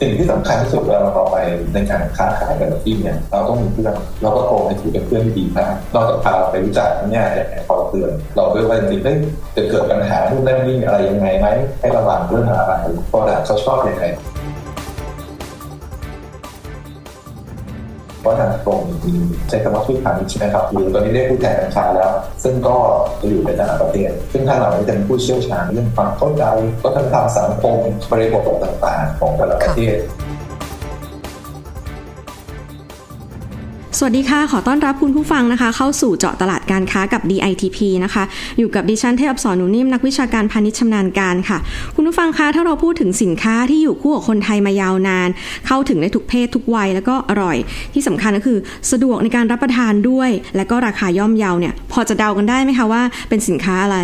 สิ่งที่สำคัญที่สุดเวลาเราออไปในการค้าขายแต่ละที่เนี่ยเราต้องมีเพื่อนเราก็โทรให้ถือเป็นเพื่อนที่ดีมากนอกจากพาเราไปรู้จักเนี่ยอย่างพอเตือนเราด้วยว่าจริงๆจะเกิดปัญหานู่นนั่นนี่อะไรยังไงไหมให้ระวังเรื่องอะไรเพราะเขาชอบยังไง เพราะทางกรมใช้คำว่าทูตพาณิชย์ใช่ไหมครับหรือตอนนี้ได้ผู้แทนการค้าแล้ว ซึ่งก็จะอยู่ในต่างประเทศซึ่งท่านเหล่านี้จะเป็นผู้เชี่ยวชาญเรื่องความเข้าใจวัฒนธรรมสังคมบริบทต่าง ๆ ของแต่ละประเทศ สวัสดีค่ะ ขอต้อนรับคุณผู้ฟังนะคะ เข้าสู่เจาะตลาดการค้ากับ DITP นะคะ อยู่กับดิฉันเทพอับสอนหนูนิ่มนักวิชาการพาณิชย์ชำนาญการค่ะ คุณผู้ฟังคะถ้าเราพูดถึงสินค้าที่อยู่คู่กับคนไทยมายาวนาน เข้าถึงได้ทุกเพศทุกวัยแล้วก็อร่อย ที่สำคัญก็คือสะดวกในการรับประทานด้วย และก็ราคาย่อมเยาเนี่ยพอจะเดากันได้ไหมคะว่าเป็นสินค้าอะไร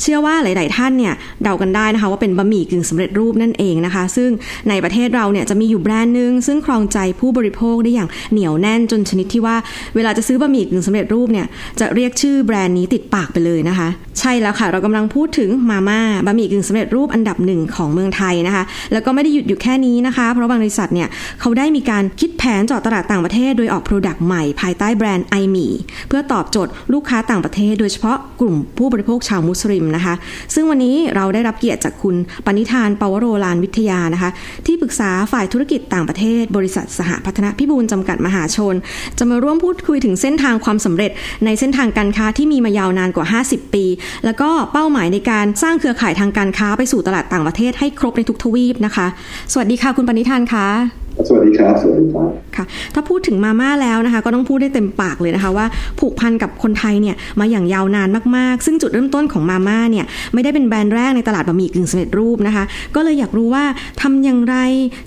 เชื่อว่าหลาย ๆ ท่านเนี่ยเดากันได้นะคะว่าเป็นบะหมี่กึ่งสำเร็จรูปนั่นเองนะคะ ซึ่งในประเทศเราเนี่ยจะมีอยู่แบรนด์หนึ่งซึ่งครองใจผู้บริโภคได้อย่างเหนียวแน่นจนชนิดที่ว่า เวลาจะซื้อบะหมี่กึ่งสำเร็จรูปเนี่ยจะเรียกชื่อแบรนด์นี้ติดปากไปเลยนะคะ ใช่แล้วค่ะ เรากำลังพูดถึงมาม่าบะหมี่กึ่งสำเร็จรูปอันดับหนึ่งของเมืองไทยนะคะ แล้วก็ไม่ได้หยุดอยู่แค่นี้นะคะ เพราะบางบริษัทเนี่ยเขาได้มีการคิดแผนเจาะตลาดต่างประเทศโดยออก product ใหม่ภายใต้แบรนด์ iMee เพื่อตอบโจทย์ลูกค้าต่างประเทศ โดยเฉพาะกลุ่มผู้บริโภคชาวมุสลิมนะคะ ซึ่งวันนี้เราได้รับเกียรติจากคุณปณิธานปวโรลานวิทยานะคะ ที่ปรึกษาฝ่ายธุรกิจต่างประเทศ บริษัทสหพัฒนพิบูลจำกัดมหาชน จะมาร่วมพูดคุยถึงเส้นทางความสำเร็จ ในเส้นทางการค้าที่มีมายาวนานกว่า 50 ปี แล้วก็เป้าหมายในการสร้างเครือข่ายทางการค้าไปสู่ตลาดต่างประเทศให้ครบในทุกทวีปนะคะ สวัสดีค่ะคุณปณิธานคะ สวัสดีครับสวัสดีครับค่ะถ้าพูดถึงมาม่าแล้วนะคะ ก็ต้องพูดได้เต็มปากเลยนะคะว่าผูกพันกับคนไทยเนี่ยมาอย่างยาวนานมากๆ ซึ่งจุดเริ่มต้นของมาม่าเนี่ยไม่ได้เป็นแบรนด์แรกในตลาดบะหมี่กึ่งสำเร็จรูปนะคะ ก็เลยอยากรู้ว่าทำอย่างไร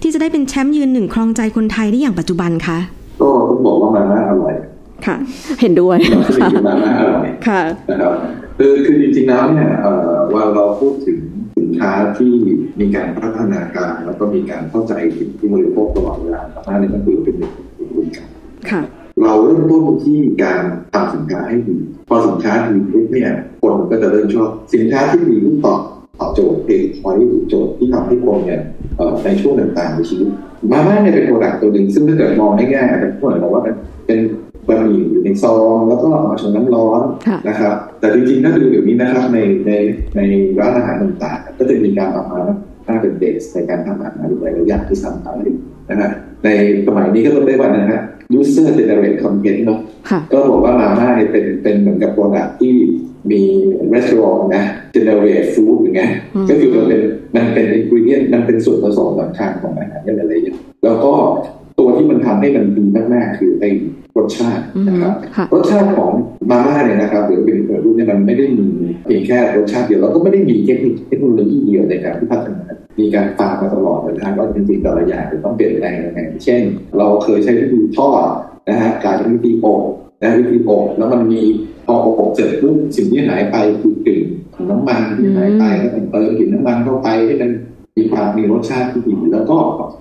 ที่จะได้เป็นแชมป์ยืนหนึ่งครองใจคนไทยได้อย่างปัจจุบันคะก็ต้องบอกว่ามาม่าอร่อยค่ะ เห็นด้วยค่ะมาม่าอร่อยค่ะนะครับคือคือจริงๆแล้วเนี่ยว่าเราพูดถึงสิน ค้าที่มีการพัฒนาการ แล้วก็มีการเข้าใจถึงที่บริโภคตลอดเวลาสามารถในมันคือเป็นหนึ่งในกลุ่มกันค่ะเราเริ่มต้นที่การทำสินค้าให้ดีพอสินค้าดีปุ๊บเนี่ยคนก็จะเริ่มชอบสินค้าที่ดีตอบตอบโจทย์ pain point โจทย์ที่ทำให้คนเนี่ยในช่วงต่างๆในชีวิตมาม่าเนี่ยเป็น product ตัวหนึ่งซึ่งถ้าเกิดมองง่ายๆอาจจะพูดบอกว่าเป็น บะหมี่อยู่ในซองแล้วก็มาชงน้ำร้อนนะครับ แต่จริงๆถ้าดูเดี๋ยวนี้นะครับในในในร้านอาหารต่างๆ ก็จะมีการออกมาถ้าเป็น base ในการทำอาหารหลายอย่างที่สำคัญนะฮะในสมัยนี้ก็ต้องได้ว่านะฮะ user generate content เนาะก็บอกว่ามาม่าเป็นเป็นเหมือนกับโปรดักที่มีร้านนะ generate food อย่างเงี้ยก็คือมันเป็นมันเป็น ingredient มันเป็นส่วนผสมสำคัญของอาหารอะไรอย่างเงี้ยแล้วก็ตัว ที่มันทำให้มันดีมากๆคือไอ้รสชาตินะครับรสชาติของมาม่าเนี่ยนะครับหรือเป็นเปิดรูปเนี่ยมันไม่ได้มีเพียงแค่รสชาติเดียวเราก็ไม่ได้มีเทคนิคเทคโนโลยีเดียวในการที่พัฒนามีการฟังมาตลอดนะครว่าจริงๆแต่ละอย่างจะต้องเปลี่ยนแปลงยังไงเช่น เราเคยใช้วิธีทอดนะฮะการใช้วิธีอบนะวิธีอบแล้วมันมีพออบเสร็จปุ๊บสิ่งที่หายไปคือกลิ่นของน้ำมันที่หายไปแล้วมันเติมกลิ่นน้ำมันเข้าไปให้มัน มีความมีรสชาติที่ดีแล้วก็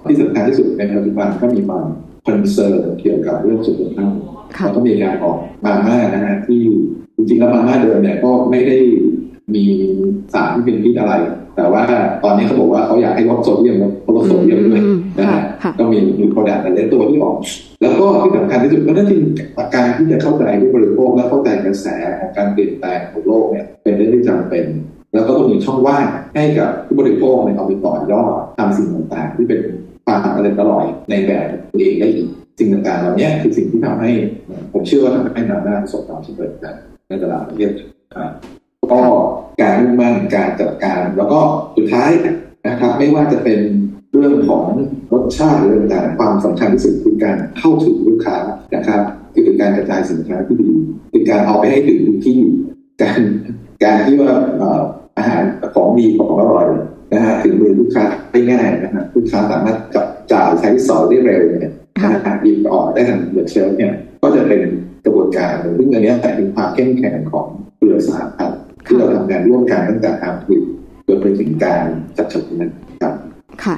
ที่สำคัญที่สุดในปัจจุบันก็มีความคอนเซิร์นเกี่ยวกับเรื่องสุขภาพเราก็มีการออกมาม่านะฮะที่จริงๆแล้วมาม่าเดิมเนี่ยก็ไม่ได้มีสารที่เป็นพิษอะไร แต่ว่าตอนนี้เขาบอกว่าเขาอยากให้ลดโซเดียมลดโซเดียมด้วยนะฮะก็มีมี product แต่ตัวที่ออก แล้วก็ที่สำคัญที่สุดก็นั่นคือการที่จะเข้าใจผู้บริโภคและเข้าใจกระแสของการเปลี่ยนแปลงของโลกเนี่ยเป็นเรื่องที่จำเป็น แล้วก็ต้องมีช่องว่างให้กับผู้บริโภคในเอาไปต่อยอดทำสิ่งต่างๆ ที่เป็นความอร่อยอร่อยในแบบตัวเองได้อีกสิ่งต่างๆเหล่านี้คือสิ่งที่ทำให้ผมเชื่อว่าทำให้นาหน้าประสบความสำเร็จในตลาดประเทศก็การมุ่งมั่นการจัดการ แล้วก็สุดท้ายนะครับ ไม่ว่าจะเป็นเรื่องของรสชาติหรือต่างความสำคัญที่สุดคือการเข้าถึงลูกค้านะครับคือการกระจายสินค้าที่ดีคือการเอาไปให้ถึงที่การ การที่ว่าอาหารของดีของอร่อยนะฮะถึงมือลูกค้าได้ง่ายนะฮะลูกค้าสามารถจับจ่ายใช้สอยได้เร็วเนี่ยนะฮะหยิบออกได้ทาง the shelf เนี่ยก็ก็จะเป็นกระบวนการซึ่งอันนี้แต่เป็นความเข้มแข็งของเครือสหพัฒน์ที่เราทำงานร่วมกันตั้งแต่การผลิตจนไปถึงการจัดฉากนั้นครับค่ะ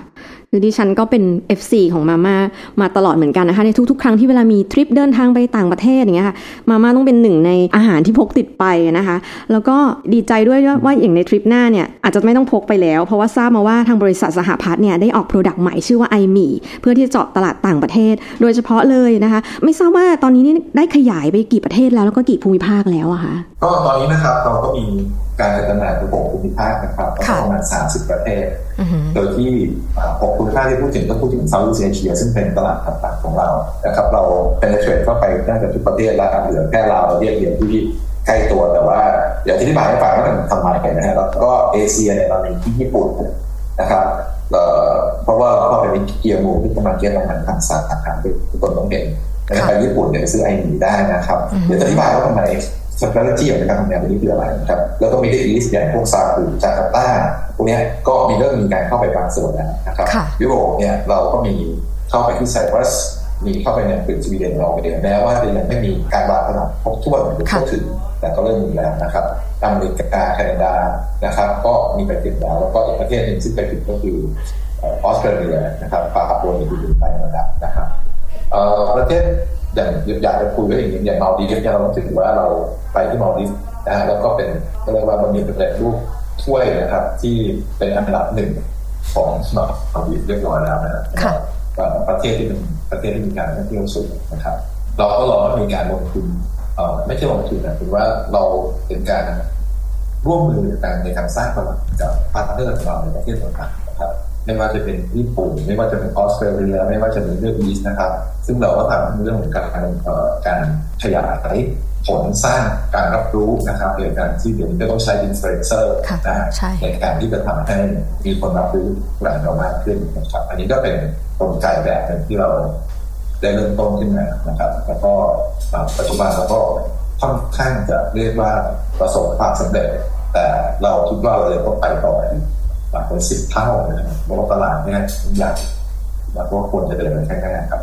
คือดิฉันก็เป็น FC ของมาม่ามาตลอดเหมือนกันนะคะ ในทุกๆ ครั้งที่เวลามีทริปเดินทางไปต่างประเทศอย่างเงี้ยค่ะมาม่าต้องเป็นหนึ่งในอาหารที่พกติดไปนะคะ แล้วก็ดีใจด้วยว่าอย่างในทริปหน้าเนี่ยอาจจะไม่ต้องพกไปแล้ว เพราะว่าทราบมาว่าทางบริษัทสหพัฒน์เนี่ยได้ออก product ใหม่ชื่อว่า iMeeเพื่อที่จะเจาะตลาดต่างประเทศ โดยเฉพาะเลยนะคะ ไม่ทราบว่าตอนนี้นี่ได้ขยายไปกี่ประเทศแล้วแล้วก็กี่ภูมิภาคแล้วอะคะก็ตอนนี้นะครับเราก็มีการจัดจำหน่ายใน6ภูมิภาคนะครับประมาณ 30 ประเทศ โดยที่6ภูมิภาที่พูดถึงก็พูดถึงเซาท์อีสเอเชียซึ่งเป็นตลาดต่างๆของเรานะครับเราเป็นเทรดเข้าไปน่าจะทุกประเทศแล้วเหลือแค่เราเรียกเดียวที่ใกล้ตัวแต่ว่าเดี๋ยวที่อธิบายให้ฟังว่าทำไมนะฮะแล้วก็เอเชียเนี่ยเรามีที่ญี่ปุ่นนะครับเพราะว่าเราเปในเกียร์มูที่กำลังเกียร์ทำงานทางสาขาทุกคนต้องเห็นไปญี่ปุ่นเนี่ยซื้อไอหนีได้นะครับ เดี๋ยวอธิบายว่าทำไม สตรัทจี้ของการทำงานนี้คืออะไรนะครับแล้วก็มีเดอีสอย่างพวกซาอุจาการ์ตาพวกนี้ก็มีเริ่มมีการเข้าไปบางส่วนแล้วนะครับยุโรปเนี่ยเราก็มีเข้าไปที่ไซปรัสมีเข้าไปในกรีซสวีเดนเราไปเดียวแม้ว่ายังไม่มีการวางตลาดครบถ้วนหรือเข้าถึงแต่ก็เริ่มมีแล้วนะครับอเมริกาแคนาดานะครับ ก็มีไปติดแล้วแล้วก็อีกประเทศหนึ่งซึ่งไปติดก็คือออสเตรเลียนะครับปาปวนิวกินีไปนะครับประเทศ อย่างอยากจะคุยด้วยอย่างนี้อย่างมาดีฟเนี่ยเราถือว่าเราไปที่มาดีฟนะฮะแล้วก็เป็นก็เรียกว่ามันมีเป็นรูปถ้วยนะครับ ที่เป็นอันดับหนึ่งของมาดีฟเรียบร้อยแล้วนะประเทศที่เป็นประเทศที่มีการท่องเที่ยวสูงนะครับ เราก็รอว่ามีการลงทุนเอ่อไม่ใช่ลงทุนนะคือว่าเราเป็นการร่วมมือกันในการสร้างตลาดกับ partner ของเราในประเทศต่างๆนะครับ ไม่ว่าจะเป็นญี่ปุ่นไม่ว่าจะเป็นออสเตรเลียไม่ว่าจะเป็นเรื่องอีสนะครับ ซึ่งเราก็ทำเรื่องของการการขยายผลสร้างการรับรู้นะครับในการที่เดี๋ยวนี้ต้องใช้อินฟลูเอนเซอร์นะในการที่จะทำให้มีคนรับรู้แบรนด์เรามากขึ้นนะครับ อันนี้ก็เป็นกลไกแบบหนึ่งที่เราได้เริ่มต้นขึ้นมานะครับ แล้วก็ปัจจุบันเราก็ค่อนข้างจะเรียกว่าประสบความสำเร็จ แต่เราคิดว่าเราจะต้องไปต่อ อีกเป็นสิบเท่านะครับเพราะว่าตลาดเนี่ยใหญ่แล้วก็ควรจะเดินไปข้างหน้าครับ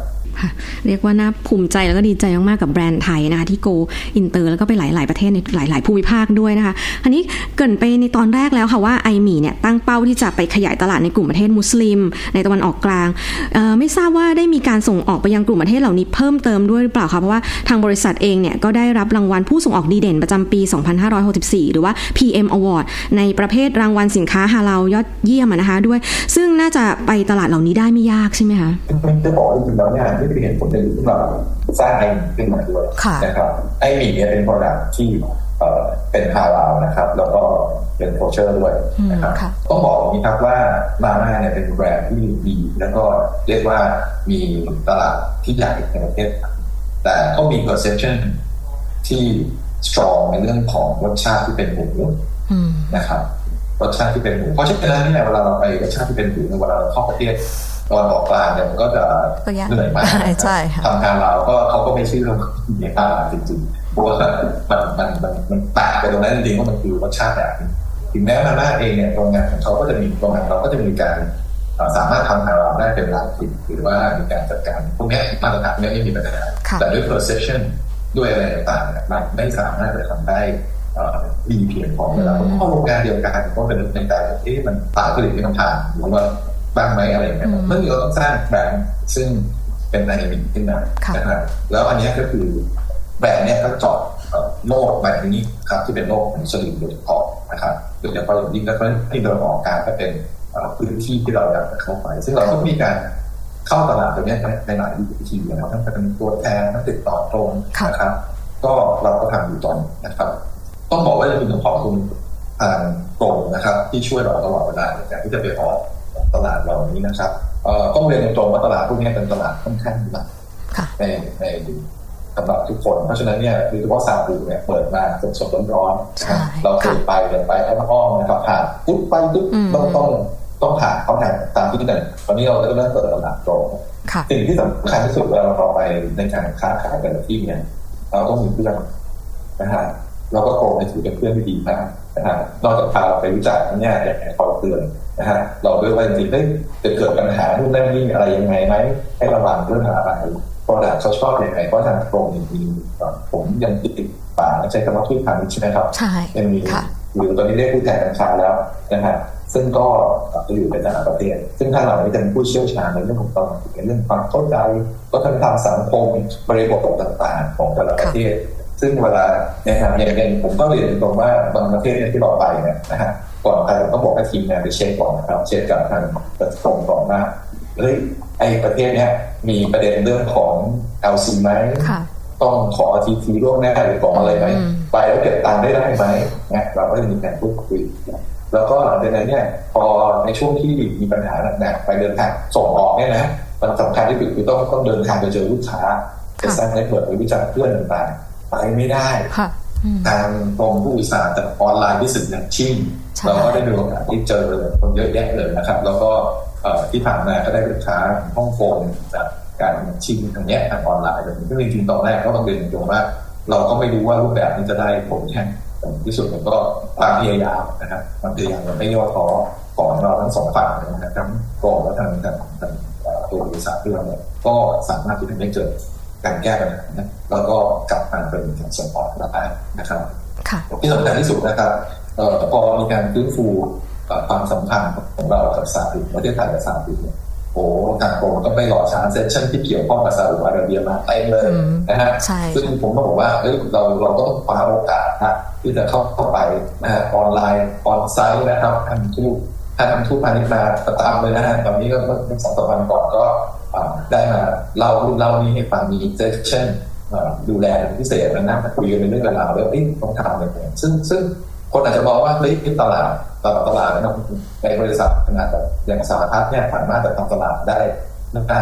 เรียกว่าน่าภูมิใจแล้วก็ดีใจมากๆกับแบรนด์ไทยนะคะที่ go inter แล้วก็ไปหลาย ๆ ประเทศในหลาย ๆ ภูมิภาคด้วยนะคะอันนี้เกริ่นไปในตอนแรกแล้วค่ะว่า iMee เนี่ยตั้งเป้าที่จะไปขยายตลาดในกลุ่มประเทศมุสลิม ในตะวันออกกลางไม่ทราบว่าได้มีการส่งออกไปยังกลุ่มประเทศเหล่านี้เพิ่มเติมด้วยหรือเปล่าคะเพราะว่าทางบริษัทเองเนี่ยก็ได้รับรางวัลผู้ส่งออกดีเด่นประจำปี 2564 หรือว่า PM Award ในประเภทรางวัลสินค้าฮาลาลยอดเยี่ยมนะคะด้วย ซึ่งน่าจะไปตลาดเหล่านี้ได้ไม่ยากใช่ไหมคะจะบอกจริงๆแล้วเนี่ยไม่ได้เห็นผลในที่เราสร้างไอหมี่ขึ้นมาด้วยนะครับไอหมี่เนี่ยเป็นโปรดักที่เป็นฮาลาลนะครับ แล้วก็เป็นโคเชอร์ด้วยนะครับต้องบอกอย่างนี้ครับว่ามาม่าเนี่ยเป็นแบรนด์ที่ดี แล้วก็เรียกว่ามีตลาดที่ใหญ่ในประเทศ แต่ก็มี perception ที่ strong ในเรื่องของรสชาติที่เป็นหมูนะครับรสชาติที่เป็นหมูเพราะฉะนั้นเนี่ยเวลาเราไปรสชาติที่เป็นหมูเวลาเราเข้าประเทศ ตอนออกกลางเนี่ยมันก็จะเหนื่อยมากทำงานเราก็เขาก็ไม่เชื่ออย่างนั้นจริงๆเพราะว่ามันมันมันมันแตกไปตรงนั้นจริงๆว่ามันคือรสชาติแบบนี้ถึงแม้มาม่าเองเนี่ยโรงงานของเขาก็จะมีโรงงานเราก็จะมีการสามารถทำงานเราได้เป็นหลักผิดหรือว่ามีการจัดการพวกนี้มาตรฐานไม่มีปัญหาแต่ด้วย perception ด้วยอะไรต่างๆมันไม่สามารถจะทำได้ดีเพียงพอเวลาเพราะโรงงานเดียวกันก็เป็นในแต่ที่มันต่างผลิตเป็นทางหรือว่า บ้างไหมอะไรอย่างเงี้ยเมื่อกี้เราต้องสร้างแบรนด์ซึ่งเป็นไดนามิกขึ้นมานะครับแล้วอันนี้ก็คือแบรนด์เนี้ยก็เจาะโลกแบบนี้ครับที่เป็นโลกของสลิมโดยเฉพาะนะครับโดยเฉพาะอย่างยิ่งก็ที่เราออกการก็เป็นพื้นที่ที่เราอยากจะเข้าไป ซึ่งเราต้องมีการเข้าตลาดตรงนี้ในหลายวิธีนะครับทั้งเป็นตัวแทนทั้งติดต่อตรงนะครับ ก็เราก็ทำอยู่ตอนนะครับ ต้องบอกว่าจะเป็นขอบคุณทางตรงนะครับ ที่ช่วยเราตลอดเวลาในการที่จะไปออก ตลาดเหล่านี้นะครับต้องเรียนตรงว่าตลาดพวกนี้เป็นตลาดค่อนข้างหนักในในสำหรับทุกคน เพราะฉะนั้นเนี่ยคือเฉพาะซาบูเนี่ยเปิดมาสดสดร้อนๆเราเคยไปเดินไปแล้วอ้อมนะครับผ่านปุ๊บไปปุ๊บต้องต้องต้องผ่านเขาผ่านตามที่หนึ่งตอนนี้เราเริ่มเปิดตลาดตรงสิ่งที่สำคัญที่สุดเวลาเราไปในการค้าขายแต่ละที่เนี่ยเราต้องมีเพื่อนนะฮะเราก็โกงในถือเป็นเพื่อนที่ดีมากนะฮะนอกจากพาเราไปรู้จักเนี่ยอย่างคอยเตือน นะฮะเราด้วยว่าจริงๆจะเกิดปัญหานู่นนั่นนี่อะไรยังไงไหมให้ระวังเรื่องอะไรโปรดักเขาชอบยังไงเพราะทางกรมมีผมยังติดติดป่าใช้คำว่าทูตพาณิชย์ใช่ไหมครับใช่ยังมีหรือตอนนี้ได้ผู้แทนการค้าแล้วนะฮะซึ่งก็อยู่ในต่างประเทศ ซึ่งท่านเหล่านี้จะเป็นผู้เชี่ยวชาญในเรื่องของตอนในเรื่องความเข้าใจก็ทำทางสังคมบริบทต่างๆ ของแต่ละประเทศ ซึ่งเวลาเนี่ยครับอย่างอย่างผมก็เรียนตรงว่าบางประเทศที่เราไปเนี่ยนะฮะ ก่อนไปผมก็บอกให้ทีมงานไปเช็คก่อนนะครับ เช็คกับทางกระทรวงก่อนว่าเฮ้ยไอประเทศเนี้ยมีประเด็นเรื่องของ LC ไหมต้องขอทีทีร่วมแน่หรือขออะไรไหมไปแล้วเก็บตังค์ได้ได้ไหมเนี่ยเราก็จะมีการพูดคุย แล้วก็หลังจากนั้นเนี่ย พอในช่วงที่มีปัญหาหนักๆไปเดินทางส่งออกเนี่ยนะมันสำคัญที่สุดคือต้องต้องเดินทางไปเจอลูกค้าจะสร้างเน็ตเวิร์กหรือวิจารณ์เพื่อนต่างๆไปไม่ได้ทางตรงผู้วิสาแต่ออนไลน์ที่สุดอย่างชิ่ง เราก็ได้มีโอกาสที่เจอคนเยอะแยะเลยนะครับ แล้วก็ที่ผ่านมาก็ได้ลูกค้าฮ่องกงจากการชิงทางนี้ทางออนไลน์เลยซึ่งจริงๆตอนแรกก็ต้องเรียนตรงว่า เราก็ไม่รู้ว่ารูปแบบนี้จะได้ผลแค่ที่สุดมันก็ความพยายามนะครับความพยายามไม่ย่อท้อของเราทั้งสองฝ่ายนะครับทั้งกองและทางทางทางตัวบริษัทที่เราเนี่ยก็สามารถที่จะไม่เกิดการแก้ปัญหานะแล้วก็กลับมาเป็นการส่งออกได้นะครับที่สำคัญที่สุดนะครับ พอมีการฟื้นฟูความสัมพันธ์ของเรากับซาอุประเทศไทยกับซาอุเนี่ยโอ้ทางโปรก็ไม่หล่อช้าเซสชั่นที่เกี่ยวข้องกับซาอุอาระเบียมาเต็มเลยนะฮะซึ่งผมก็บอกว่าเฮ้ยเราเราก็ต้องคว้าโอกาสนะที่จะเข้าเข้าไปนะฮะออนไลน์ on-site นะครับท่านทูตท่านทูตพาณิชย์มาประตามเลยนะฮะตอนนี้ก็เมื่อสองสามวันก่อนก็ได้มาเล่าเล่านี้ให้ฟังมี session ดูแลพิเศษนะนะคุยกันในเรื่องราวแล้วต้องทำอะไรซึ่งซึ่ง คนอาจจะมองว่าเฮ้ยตลาดตลาดตลาดนะครับในบริษัทขนาดแบบอย่างสหพัฒน์เนี่ยสามารถจะทำตลาดได้ได้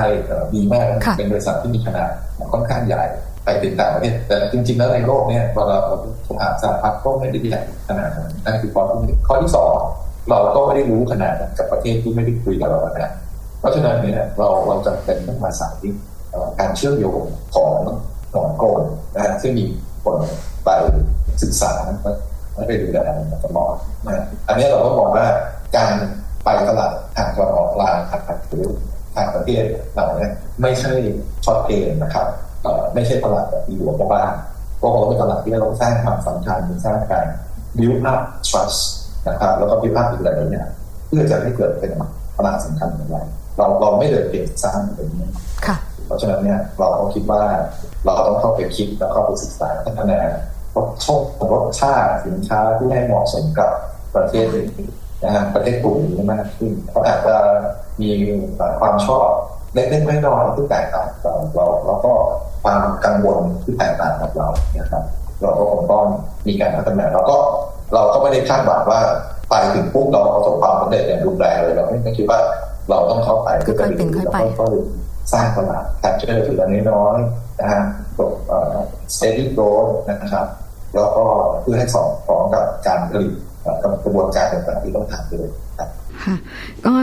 ดีมากเป็นบริษัทที่มีขนาดค่อนข้างใหญ่ไปติดต่างประเทศแต่จริง ๆ แล้วในโลกเนี่ยเราเราถามสาพัฒน์ก็ไม่ได้ใหญ่ขนาดนั้นนั่นคือข้อที่ข้อที่สองเราก็ไม่ได้รู้ขนาดกับประเทศที่ไม่ได้คุยกับเรานะเพราะฉะนั้นเนี่ยเราเราจะเป็นต้องมาสายการเชื่อมโยงของของโกลนะซึ่งมีคนไปศึกษา ไม่ไปดูแลตลอดนะอันนี้เราก็มองว่าการไปตลาดทางตะวันออกกลางหรือทางประเทศเราเนี่ยไม่ใช่ช็อตเองนะครับไม่ใช่ตลาดแบบหลวงบ้านก็เราเป็นตลาดที่เราต้องสร้างความสัมพันธ์สร้างการ build up trust นะครับแล้วก็ build up อีกหลายอย่างเพื่อจะให้เกิดเป็นตลาดสำคัญของเราเราเราไม่เดินเพียงสร้างแบบนี้เพราะฉะนั้นเนี่ยเราก็คิดว่าเราต้องเข้าไปคิดแล้วเข้าไปศึกษาพัฒนา รสชาติรสชาติสินค้าที่ให้เหมาะสมกับประเทศนะฮะประเทศกลุ่มนี้มากขึ้นเขาอาจจะมีความชอบเล็กๆน้อยๆที่แตกต่างเราเราแล้วก็ความกังวลที่แตกต่างกับเรานะครับเราก็คงต้องมีการพัฒนาเราก็เราก็ไม่ได้คาดหวังว่าไปถึงปุ๊บเราประสบความสำเร็จอย่างรุนแรงเลยเราไม่คิดว่าเราต้องเข้าไปเพื่อการเป็นเราก็สร้างตลาดแคปเจอร์ทีละน้อยๆนะฮะตกเอ่อ steady growth นะครับ แล้วก็เพื่อให้สอดคล้องกับการผลิตกระบวนการต่างๆที่ต้องทำด้วยค่ะก็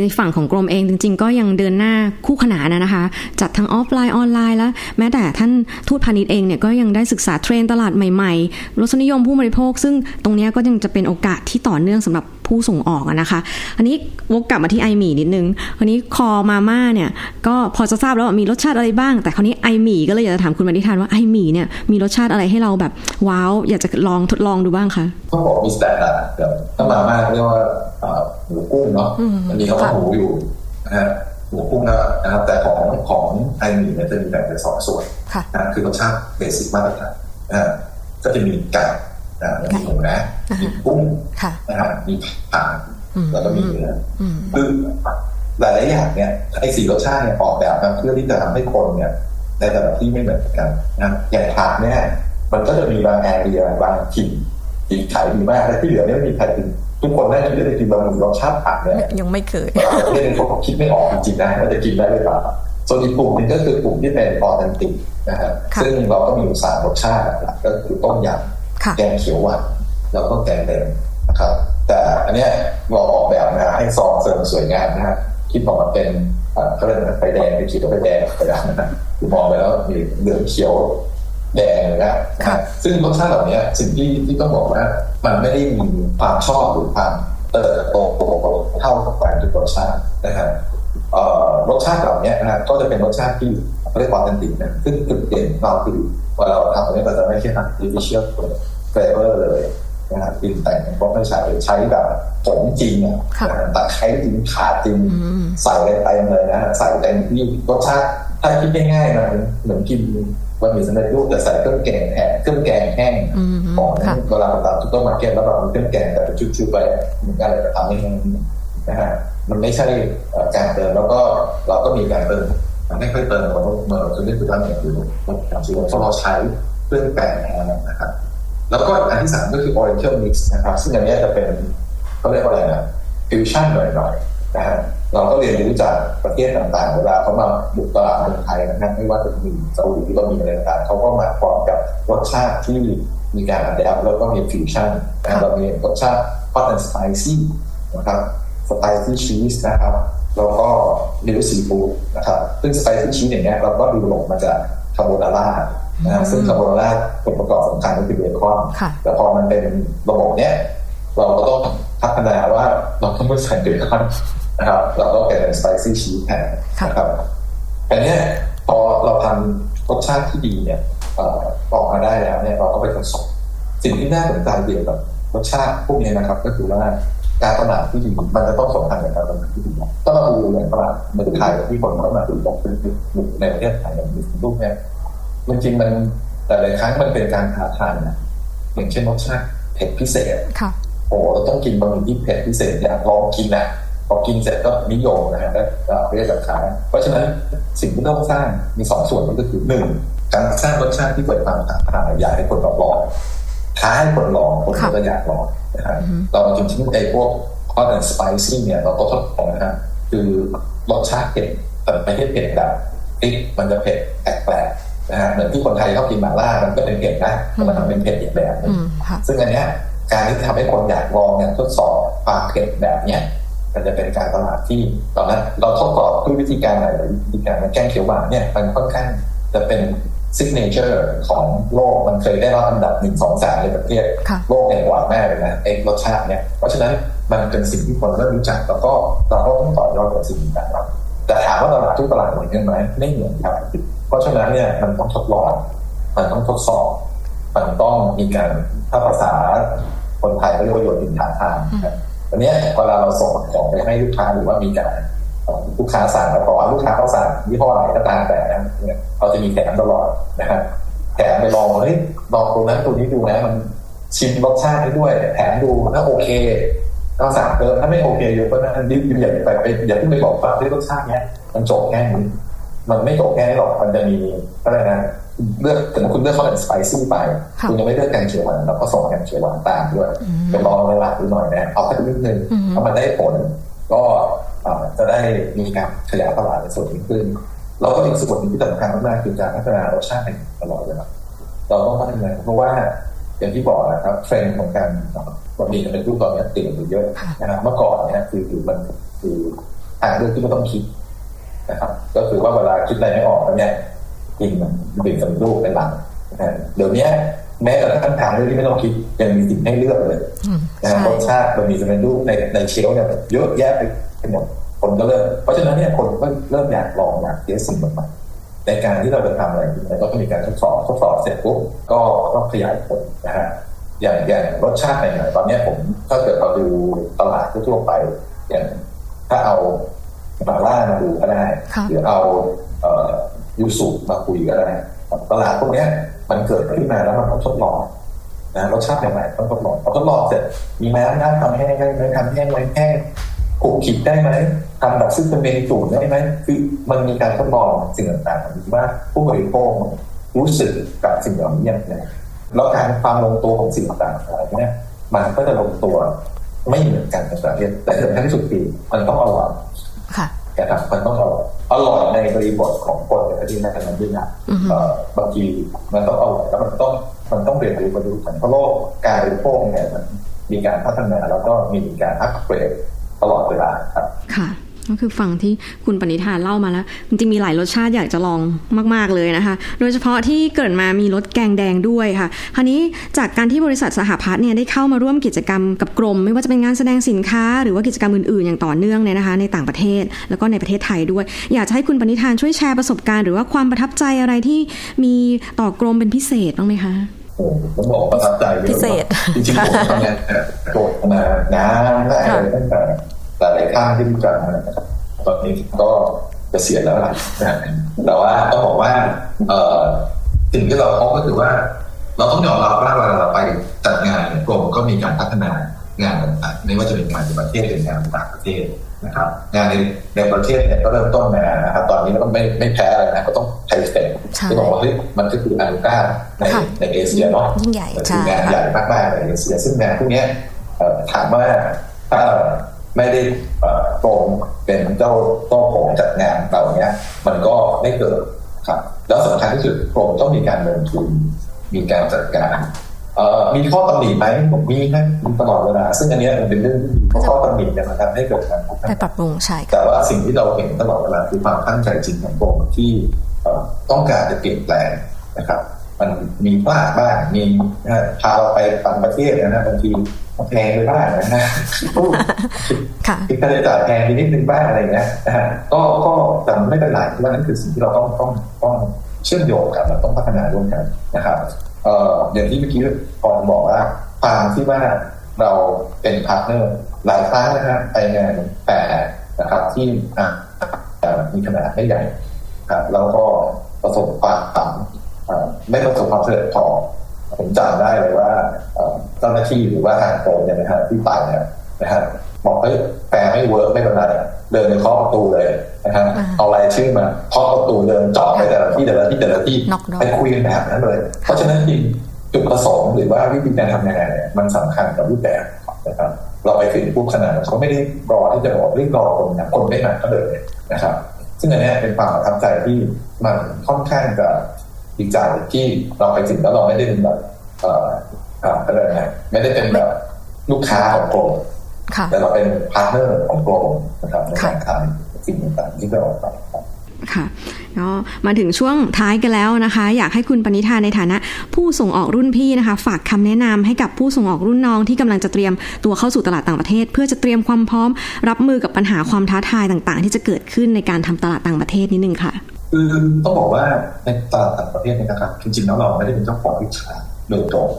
ในฝั่งของกรมเองจริง ๆ ก็ยังเดินหน้าคู่ขนานนะคะ จัดทั้งออฟไลน์ออนไลน์แล้วแม้แต่ท่านทูตพาณิชย์เองเนี่ยก็ยังได้ศึกษาเทรนตลาดใหม่ๆรสนิยมผู้บริโภค ซึ่งตรงนี้ก็ยังจะเป็นโอกาสที่ต่อเนื่องสำหรับผู้ส่งออกนะคะ อันนี้วกกลับมาที่ไอหมี่นิดนึงอันนี้คอมาม่าเนี่ยก็พอจะทราบแล้วว่ามีรสชาติอะไรบ้าง แต่คราวนี้ไอหมี่ก็เลยอยากจะถามคุณมานิทานว่าไอหมี่เนี่ยมีรสชาติอะไรให้เราแบบว้าวอยากจะลองทดลองดูบ้างคะต้องบอกมี standard เดี๋ยวถ้ามาม่าเรียกว่าหมูกุ้งเนาะมันมีคำว่าหมูอยู่นะฮะหมูกุ้งนะครับแต่ของของ iMee เนี่ยจะมีแบ่งเป็นสองส่วนนะคือรสชาติ basic มาตรฐานนะก็จะมีไก่นะมีหมูนะมีกุ้งนะฮะมีผักแล้วก็มีเนื้อคือหลายๆอย่างเนี่ยไอ้สี่รสชาติเนี่ยออกแบบมาเพื่อที่จะทำให้คนเนี่ยในแต่ละที่ไม่เหมือนกันนะอย่างผักเนี่ยมันก็จะมีบางแอเรียบางถิ่น ที่ขายดีมากแต่ที่เหลือเนี่ยไม่มีใครกินทุกคนน่าจะได้กินบะหมี่รสชาติผักเนี่ยยังไม่เคยเรื่องนี้เขาคิดไม่ออกจริงๆนะว่าจะกินได้หรือเปล่าส่วนอีกกลุ่มนึงก็คือกลุ่มที่เป็นออเทนติกนะฮะซึ่งเราก็มีสามรสชาติหลักก็คือต้มยำแกงเขียวหวานแล้วก็แกงแดงนะครับแต่อันเนี้ยเราออกแบบมาให้ซองเสริมสวยงามนะฮะคิดออกมาเป็นเขาเรียกไฟแดงไปขีดไฟแดงไฟแดงนะคือมองไปแล้วมีเหลืองเขียว แดงนะซึ่งรสชาติเหล่านี้สิ่งที่ที่ต้องบอกว่า มันไม่ได้มีความชอบหรือความเติบโตเท่ากับแบรนด์ทุกรสชาตินะครับรสชาติเหล่านี้นะก็จะเป็นรสชาติที่เขาเรียกว่าออเทนติกนะซึ่งจุดเด่นเราคือเวลาเราทำเนี่ยเราจะไม่ใช่ทำ artificial flavor เลยนะครับกินแต่งเพราะไม่ใช้ใช้แบบผงจริงอะตะไคร้จริงขาจริงใส่อะไรเต็มเลยนะใส่เต็มที่รสชาติ ถ้าคิดง่ายๆนะเหมือนกินบะหมี่สำเร็จรูปแต่ใส่เครื่องแกงแห้งเครื่องแกงแห้งของเวลาเราตามทุกต้นมาเก็ตแล้วเราเครื่องแกงแต่ชุบๆไปเหมือนกันอะไรก็ทำให้นะฮะมันไม่ใช่การเติมแล้วก็เราก็มีการเติมไม่ค่อยเติมเพราะเมื่อเราจะได้คือทำอย่างอื่นอย่างที่เราใช้เครื่องแกงแห้งนะครับแล้วก็อันที่สามก็คือ Oriental Mix นะครับ ซึ่งอันนี้จะเป็นเขาเรียกว่าอะไรนะฟิวชั่นหน่อยๆ นะฮะเราก็เรียนรู้จากประเทศต่างๆเวลาเขามาบุกตลาดเมืองไทยนะครับไม่ว่าจะมีซาอุดิก็มีอะไรต่างๆเขาก็มาพร้อมกับรสชาติที่มีการ adapt แล้วก็มีฟิวชั่นนะเรามีรสชาติ hot and spicy นะครับ spicy cheese นะครับแล้วก็ mixed seafood นะครับซึ่ง spicy cheese อย่างเงี้ยเราก็ดูหลงมาจากคาร์โบนาร่านะซึ่งคาร์โบนาร่าผลประกอบสำคัญก็คือเบคอนแต่พอมันเป็นระบบเนี้ยเราก็ต้อง พัฒนาว่าเราต้องไม่ใส่เบคอนนะครับเราก็เป็น spicy cheese แทนนะครับอันนี้พอเราทำรสชาติที่ดีเนี่ยออกมาได้แล้วเนี่ยเราก็ไปทดสอบสิ่งที่น่าสนใจเดียวกับรสชาติพวกนี้นะครับ ก็คือว่าการตลาดที่ดีมันจะต้องสัมพันธ์กับการตลาดที่ดีต้องมาดูอย่างตลาดเมืองไทยที่คนเข้ามาดูบอกเป็นในประเทศไทยอย่างมีรูปเนี่ยจริงๆมันแต่หลายครั้งมันเป็นการท้าทายนะอย่างเช่นรสชาติเผ็ดพิเศษค่ะ โอ้เราต้องกินบะหมี่ที่เผ็ดพิเศษอยากลองกินนะพอกินเสร็จก็นิยมนะฮะแล้วเรียกราคาเพราะฉะนั้นสิ่งที่ต้องสร้างมีสองส่วนก็คือหนึ่งการสร้างรสชาติที่เกิดความท้าทายอยากให้คนลองท้าให้คนลองคนก็อยากลองนะฮะเราจริงๆไอ้พวก hot and spicy เนี่ยเราก็ทดลองนะฮะคือรสชาติเผ็ดแต่ไม่ใช่เผ็ดแบบพริกมันจะเผ็ดแปลกนะฮะเหมือนที่คนไทยชอบกินหม่าล่ามันก็เป็นเผ็ดนะมันทำเป็นเผ็ดอีกแบบนึงซึ่งอันเนี้ย การที่ทำให้คนอยากลองเนี่ยทดสอบความเผ็ดแบบเนี้ยมันจะเป็นการตลาดที่ตอนนั้นเราทดสอบด้วยวิธีการอะไรวิธีการแกงเขียวหวานเนี่ยมันค่อนข้างจะเป็นซิกเนเจอร์ของโลกมันเคยได้รับอันดับหนึ่งสองสามในประเทศโลกในหวานแม่เลยนะเอกรสชาติเนี่ยเพราะฉะนั้นมันเป็นสิ่งที่คนเริ่มรู้จักแล้วก็เราก็ต้องต่อยอดกับสิ่งต่างๆแต่ถามว่าตลาดทุกตลาดเหมือนกันไหมไม่เหมือนครับเพราะฉะนั้นเนี่ยมันต้องทดลองมันต้องทดสอบ มันต้องมีการถ้าภาษา คนไทยเขาเรียกว่าโยนหินถาทางอันนี้เวลาเราส่งของไปให้ลูกค้าหรือว่ามีการลูกค้าสั่งแล้วบอกว่าลูกค้าเขาสั่งยี่ห้ออะไรก็ตามแต่เนี่ยเราจะมีแถมตลอดนะครับแถมไปลองเฮ้ยลองตัวนั้นตัวนี้ดูนะมันชิมรสชาติให้ด้วยแถมดูถ้าโอเคก็สั่งเออถ้าไม่โอเคเยอะก็นั่นดิบอย่าไปอย่าเพิ่งไปบอกว่าที่รสชาติเนี้ยมันจบแค่นี้ มันไม่จบแค่นี้หรอกมันจะมีอะไรนะเลือกถึงคุณเลือกเขาเป็นสไปซี่ไป คุณยังไม่เลือกแกงเขียวหวานเราก็ส่งแกงเขียวหวานตามด้วยไปลองเวลาดูหน่อยนะเอาแค่นิดนึงถ้ามันได้ผล ก็จะได้มีการขยายตลาดในส่วนนี้ขึ้นเราก็อีกส่วนที่สำคัญมากๆคือการพัฒนารสชาติตลอดเลยครับเราต้องพัฒนาเพราะว่าอย่างที่บอกนะครับเทรนด์ของการบะหมี่เป็นรูปตอนนี้ติดอยู่เยอะนะครับเมื่อก่อนเนี่ยคือมันคือทางเลือกที่ไม่ต้องคิด นะครับ ก็คือว่าเวลาคิดอะไรไม่ออกเนี่ยกินมันเป็นสำรูปเป็นหลังเดี๋ยวนี้แม้กระทั่งทางเลือกที่ไม่ต้องคิดยังมีสิ่งให้เลือกเลยนะรสชาติมันมีสำรูปในในเชลเนี่ยเยอะแยะไปหมดคนก็เริ่มเพราะฉะนั้นเนี่ยคนก็เริ่มอยากลองอยากเทสสิ่งใหม่ในการที่เราจะทำอะไรเราก็มีการทดสอบทดสอบเสร็จปุ๊บก็ต้องขยายผลนะฮะอย่างอย่างรสชาติไหนๆตอนนี้ผมถ้าเกิดเราดูตลาดทั่วไปอย่างถ้าเอา มาล่ามาดูก็ได้หรือเอายูสุมาคุยก็ได้ตลาดพวกนี้มันเกิดขึ้นมาแล้วมันต้องทดลองนะรสชาติใหม่ๆต้องทดลองพอทดลองเสร็จมีแม้น้ำทำแห้งได้ไหมทำแห้งไว้แห้งขูกขิดได้ไหมทำแบบซึ่งเป็นเมนูสูตรได้ไหมคือมันมีการทดลองสิ่งต่างๆหรือว่าผู้บริโภครู้สึกกับสิ่งเหล่านี้อย่างไรแล้วการความลงตัวของสิ่งต่างๆอะไรเนี่ยมันก็จะลงตัวไม่เหมือนกันในประเทศแต่สำคัญที่สุดคือมันต้องอร่อยค่ะ นะครับมันต้องอร่อยอร่อยในบริบทของคนในประเทศนั้นนั้นด้วยนะบางทีมันต้องอร่อยแล้วมันต้องมันต้องเรียนรู้มาดูกันเพราะโลกการบริโภคเนี่ยมันมีการพัฒนาแล้วก็มีการอัปเกรดตลอดเวลาครับค่ะ ก็คือฟังที่คุณปณิธานเล่ามาแล้วจริงมีหลายรสชาติอยากจะลองมาก ๆ เลยนะคะ โดยเฉพาะที่เกิดมามีรสแกงแดงด้วยค่ะคราวนี้จากการที่บริษัทสหพัฒน์เนี่ยได้เข้ามาร่วมกิจกรรมกับกรม ไม่ว่าจะเป็นงานแสดงสินค้า หรือว่ากิจกรรมอื่น ๆ อย่างต่อเนื่องเนี่ยนะคะในต่างประเทศแล้วก็ในประเทศไทยด้วย อยากจะให้คุณปณิธานช่วยแชร์ประสบการณ์ หรือว่าความประทับใจอะไรที่มีต่อกรมเป็นพิเศษบ้างไหมคะผมบอกประทับใจพิเศษจริงๆผมทำงานโจทย์มานานแล้ตั้งแต่ หลายๆท่านที่รู้จักนะครับตอนนี้ก็เกษียณแล้วล่ะแต่ว่าต้องบอกว่าเออสิ่งที่เราพบก็คือว่า เราต้องยอมรับว่าเวลาเราไปจัดงานกรมก็มีการพัฒนางานต่างๆไม่ว่าจะเป็นงานในประเทศหรืองานต่างประเทศนะครับ งานในในประเทศเนี่ยก็เริ่มต้นมานะครับตอนนี้เราก็ไม่ไม่แพ้อะไรนะก็ต้องไทยสเตทที่บอกว่าเฮ้ยมันก็คืออารุก้าในในเอเชียเนาะยิ่งใหญ่คืองานใหญ่มากๆในเอเชียซึ่งงานพวกนี้ถามว่าถ้า ไม่ได้โกงเป็นเจ้าเจ้าของจัดงานเหล่านี้มันก็ไม่เกิดครับ แล้วสำคัญที่สุดกรมต้องมีการลงทุนมีการจัดการมีข้อตำหนิไหมผมมีนะมีตลอดเวลาซึ่งอันนี้มันเป็นเรื่องที่ข้อตำหนิเนี่ยมันทำให้เกิดการไปปรับปรุงใช่แต่ว่าสิ่งที่เราเห็นตลอดเวลาคือความตั้งใจจริงของกรมที่ต้องการจะเปลี่ยนแปลงนะครับ มันมีบ้างบ้างมีพาเราไปต่างประเทศนะบางทีแพงไปบ้างนะฮะคิดค่าใช้จ่ายแพงนิดนึงบ้างอะไรเงี้ยนะฮะก็ก็แต่ไม่เป็นไรเพราะว่านั่นคือสิ่งที่เราต้องต้องต้องเชื่อมโยงกันเราต้องพัฒนาร่วมกันนะครับเอ่ออย่างที่เมื่อกี้พอบอกว่าความที่ว่าเราเป็น partner หลายครั้งนะฮะไปงานแฟร์นะครับที่อ่ามีขนาดไม่ใหญ่ครับแล้วก็ประสบความต่ำ ไม่ประสบความสำเร็จพอผมจำได้เลยว่าเจ้าหน้าที่หรือว่าทางกรมเนี่ยนะฮะที่ไปเนี่ยนะฮะบอกเฮ้ยแฟร์ไม่ work ไม่เป็นไรเดินไปเคาะประตูเลยนะฮะเอารายชื่อมาเคาะประตูเดินจ่อไปแต่ละที่แต่ละที่แต่ละที่ไปคุยกันแบบนั้นเลย เพราะฉะนั้นจริงจุดประสงค์หรือว่าวิธีการทำงานเนี่ยมันสำคัญกับรูปแบบนะครับเราไปถึงผู้ขนาดเขาไม่ได้รอที่จะบอกรีบรอคนนะคนไม่มาก็เลยนะครับ ซึ่งอันนี้เป็นความประทับใจที่มันค่อนข้างจะ ดีใจที่เราไปถึงแล้วเราไม่ได้เป็นแบบเอ่ออะไรนะไม่ได้เป็นแบบลูกค้าของกรมแต่เราเป็น partner ของกรมนะครับในการทำสิ่งต่างๆที่เราออกไปค่ะก็มาถึงช่วงท้ายกันแล้วนะคะ อยากให้คุณปณิธานในฐานะ ผู้ส่งออกรุ่นพี่นะคะ ฝากคำแนะนำให้กับผู้ส่งออกรุ่นน้องที่กำลังจะเตรียมตัวเข้าสู่ตลาดต่างประเทศ เพื่อจะเตรียมความพร้อม รับมือกับปัญหาความท้าทายต่างๆ ที่จะเกิดขึ้นในการทำตลาดต่างประเทศนิดนึงค่ะ คือต้องบอกว่าในตลาดต่างประเทศนะครับ จริงๆแล้วเราไม่ได้เป็นเจ้าของลูกค้าโดยตรง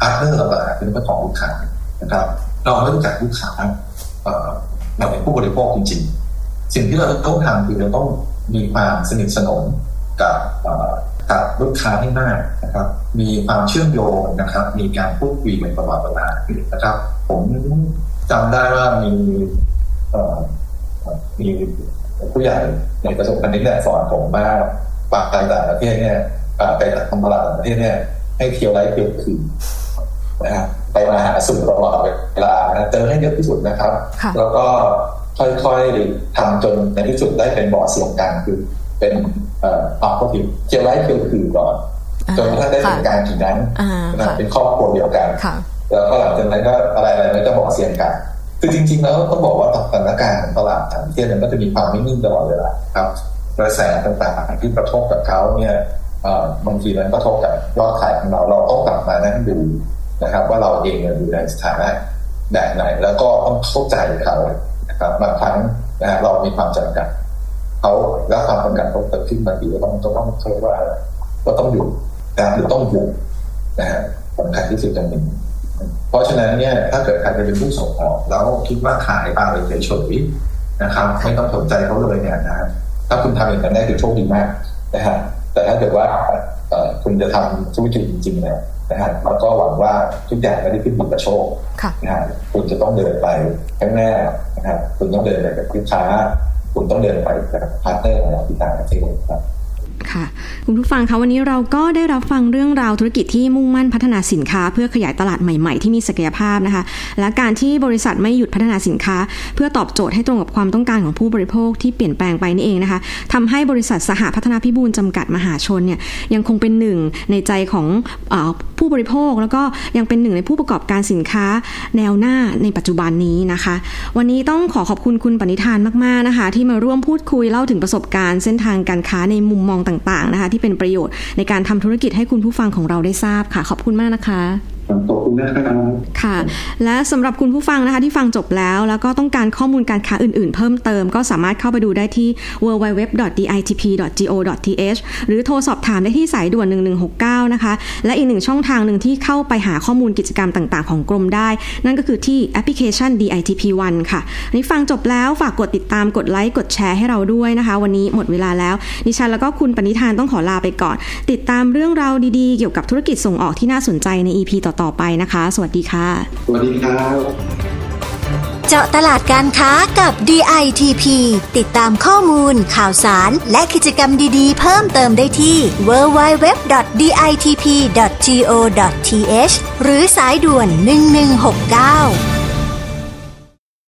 partner เราเป็นเจ้าของลูกค้านะครับ เราไม่รู้จักลูกค้าเราเป็นผู้บริโภคจริงๆ สิ่งที่เราต้องทำคือเราต้องมีความสนิทสนมกับกับลูกค้าให้มากนะครับ มีความเชื่อมโยงนะครับ มีการพูดคุยกันตลอดเวลานะครับ ผมจำได้ว่ามีมี ผู้ใหญ่ในประสบการณ์นี้แหละสอนผมว่าปากต่างประเทศเนี่ยไปทำตลาดต่างประเทศเนี่ย ให้เที่ยวไร้เที่ยวคืนนะฮะไปมาหาสุดตลอดเวลาเจอให้เยอะที่สุดนะครับ แล้วก็ค่อยๆทำจนในที่สุดได้เป็นบอร์ดเสียงกลางคือ เป็นเอ่อออกก็ผิดเที่ยวไร้เที่ยวคืนก่อนจนกระทั่งได้เป็นการถึงนั้นเป็นครอบครัวเดียวกันแล้วก็หลังจากนั้นก็อะไรอะไรไม่จะบอกเสียงกลาง คือจริง ๆ แล้วต้องบอกว่าสถานการณ์ตลาดต่างประเทศมันก็จะมีความไม่นิ่งตลอดเวลาครับกระแสต่างๆที่กระทบกับเขาเนี่ยบางทีมันกระทบกับยอดขายของเราเราต้องกลับมานั่งดูนะครับ ว่าเราเองอยู่ในสถานะแบบไหน แล้วก็ต้องเข้าใจเขานะครับบางครั้งนะเรามีความจำกัดเขาแล้วความจำกัดเขาเกิดขึ้นบางทีก็ต้องต้องเชื่ว่าก็ต้องอยู่นะหรือต้องอยู่นะฮะสำคัญที่สุดอย่างหนึ่ง เพราะฉะนั้นเนี่ยถ้าเกิดใครจะเป็นผู้ส่งออก แล้วคิดว่าขายปลาไปเฉยๆนะครับไม่ต้องสนใจเขาเลยเนี่ยนะถ้าคุณทำอย่างนั้นได้ถือว่าโชคดีมากนะฮะแต่ถ้าเกิดว่าคุณจะทำธุรกิจจริงๆเนี่ยนะฮะแล้วก็หวังว่าทุกอย่างไม่ได้ขึ้นอยู่กับโชคนะฮะคุณจะต้องเดินไปข้างหน้านะฮะคุณต้องเดินไปกับลูกค้า คุณต้องเดินไปกับ partner ของเราที่ต่างประเทศครับ ค่ะคุณผู้ฟังคะวันนี้เราก็ได้รับฟังเรื่องราวธุรกิจที่มุ่งมั่นพัฒนาสินค้า เพื่อขยายตลาดใหม่ๆ ที่มีศักยภาพนะคะ และการที่บริษัทไม่หยุดพัฒนาสินค้า เพื่อตอบโจทย์ให้ตรงกับความต้องการของผู้บริโภคที่เปลี่ยนแปลงไปนี่เองนะคะทำให้บริษัทสหพัฒนาพิบูลจำกัดมหาชนเนี่ยยังคงเป็นหนึ่งในใจของอผู้บริโภค แล้วก็ยังเป็นหนึ่งในผู้ประกอบการสินค้าแนวหน้าในปัจจุบันนี้นะคะ วันนี้ต้องขอขอบคุณคุณปณิธานมากๆนะคะ ที่มาร่วมพูดคุยเล่าถึงประสบการณ์เส้นทางการค้าในมุมมองต่างๆนะคะ ที่เป็นประโยชน์ในการทำธุรกิจให้คุณผู้ฟังของเราได้ทราบค่ะ ขอบคุณมากนะคะ ขอบคุณนะครับค่ะ และสำหรับคุณผู้ฟังนะคะที่ฟังจบแล้ว แล้วก็ต้องการข้อมูลการค้าอื่น ๆ เพิ่มเติมก็สามารถเข้าไปดูได้ที่ www.ditp.go.th หรือโทรสอบถามได้ที่สายด่วน 1169 นะคะ และอีกหนึ่งช่องทางหนึ่งที่เข้าไปหาข้อมูลกิจกรรมต่าง ๆ ของกรมได้ นั่นก็คือที่แอปพลิเคชัน DITP 1ค่ะนี้ฟังจบแล้วฝากกดติดตามกดไลค์กดแชร์ให้เราด้วยนะคะ วันนี้หมดเวลาแล้วดิฉันแล้วก็คุณปณิธานต้องขอลาไปก่อน ติดตามเรื่องราวดีๆ เกี่ยวกับธุรกิจส่งออกที่น่าสนใจใน EP ต่อต่อไปนะคะ สวัสดีค่ะ สวัสดีครับ เจาะตลาดการค้ากับ DITP ติดตามข้อมูล ข่าวสาร และกิจกรรมดีๆ เพิ่มเติมได้ที่ www.ditp.go.th หรือสายด่วน 1169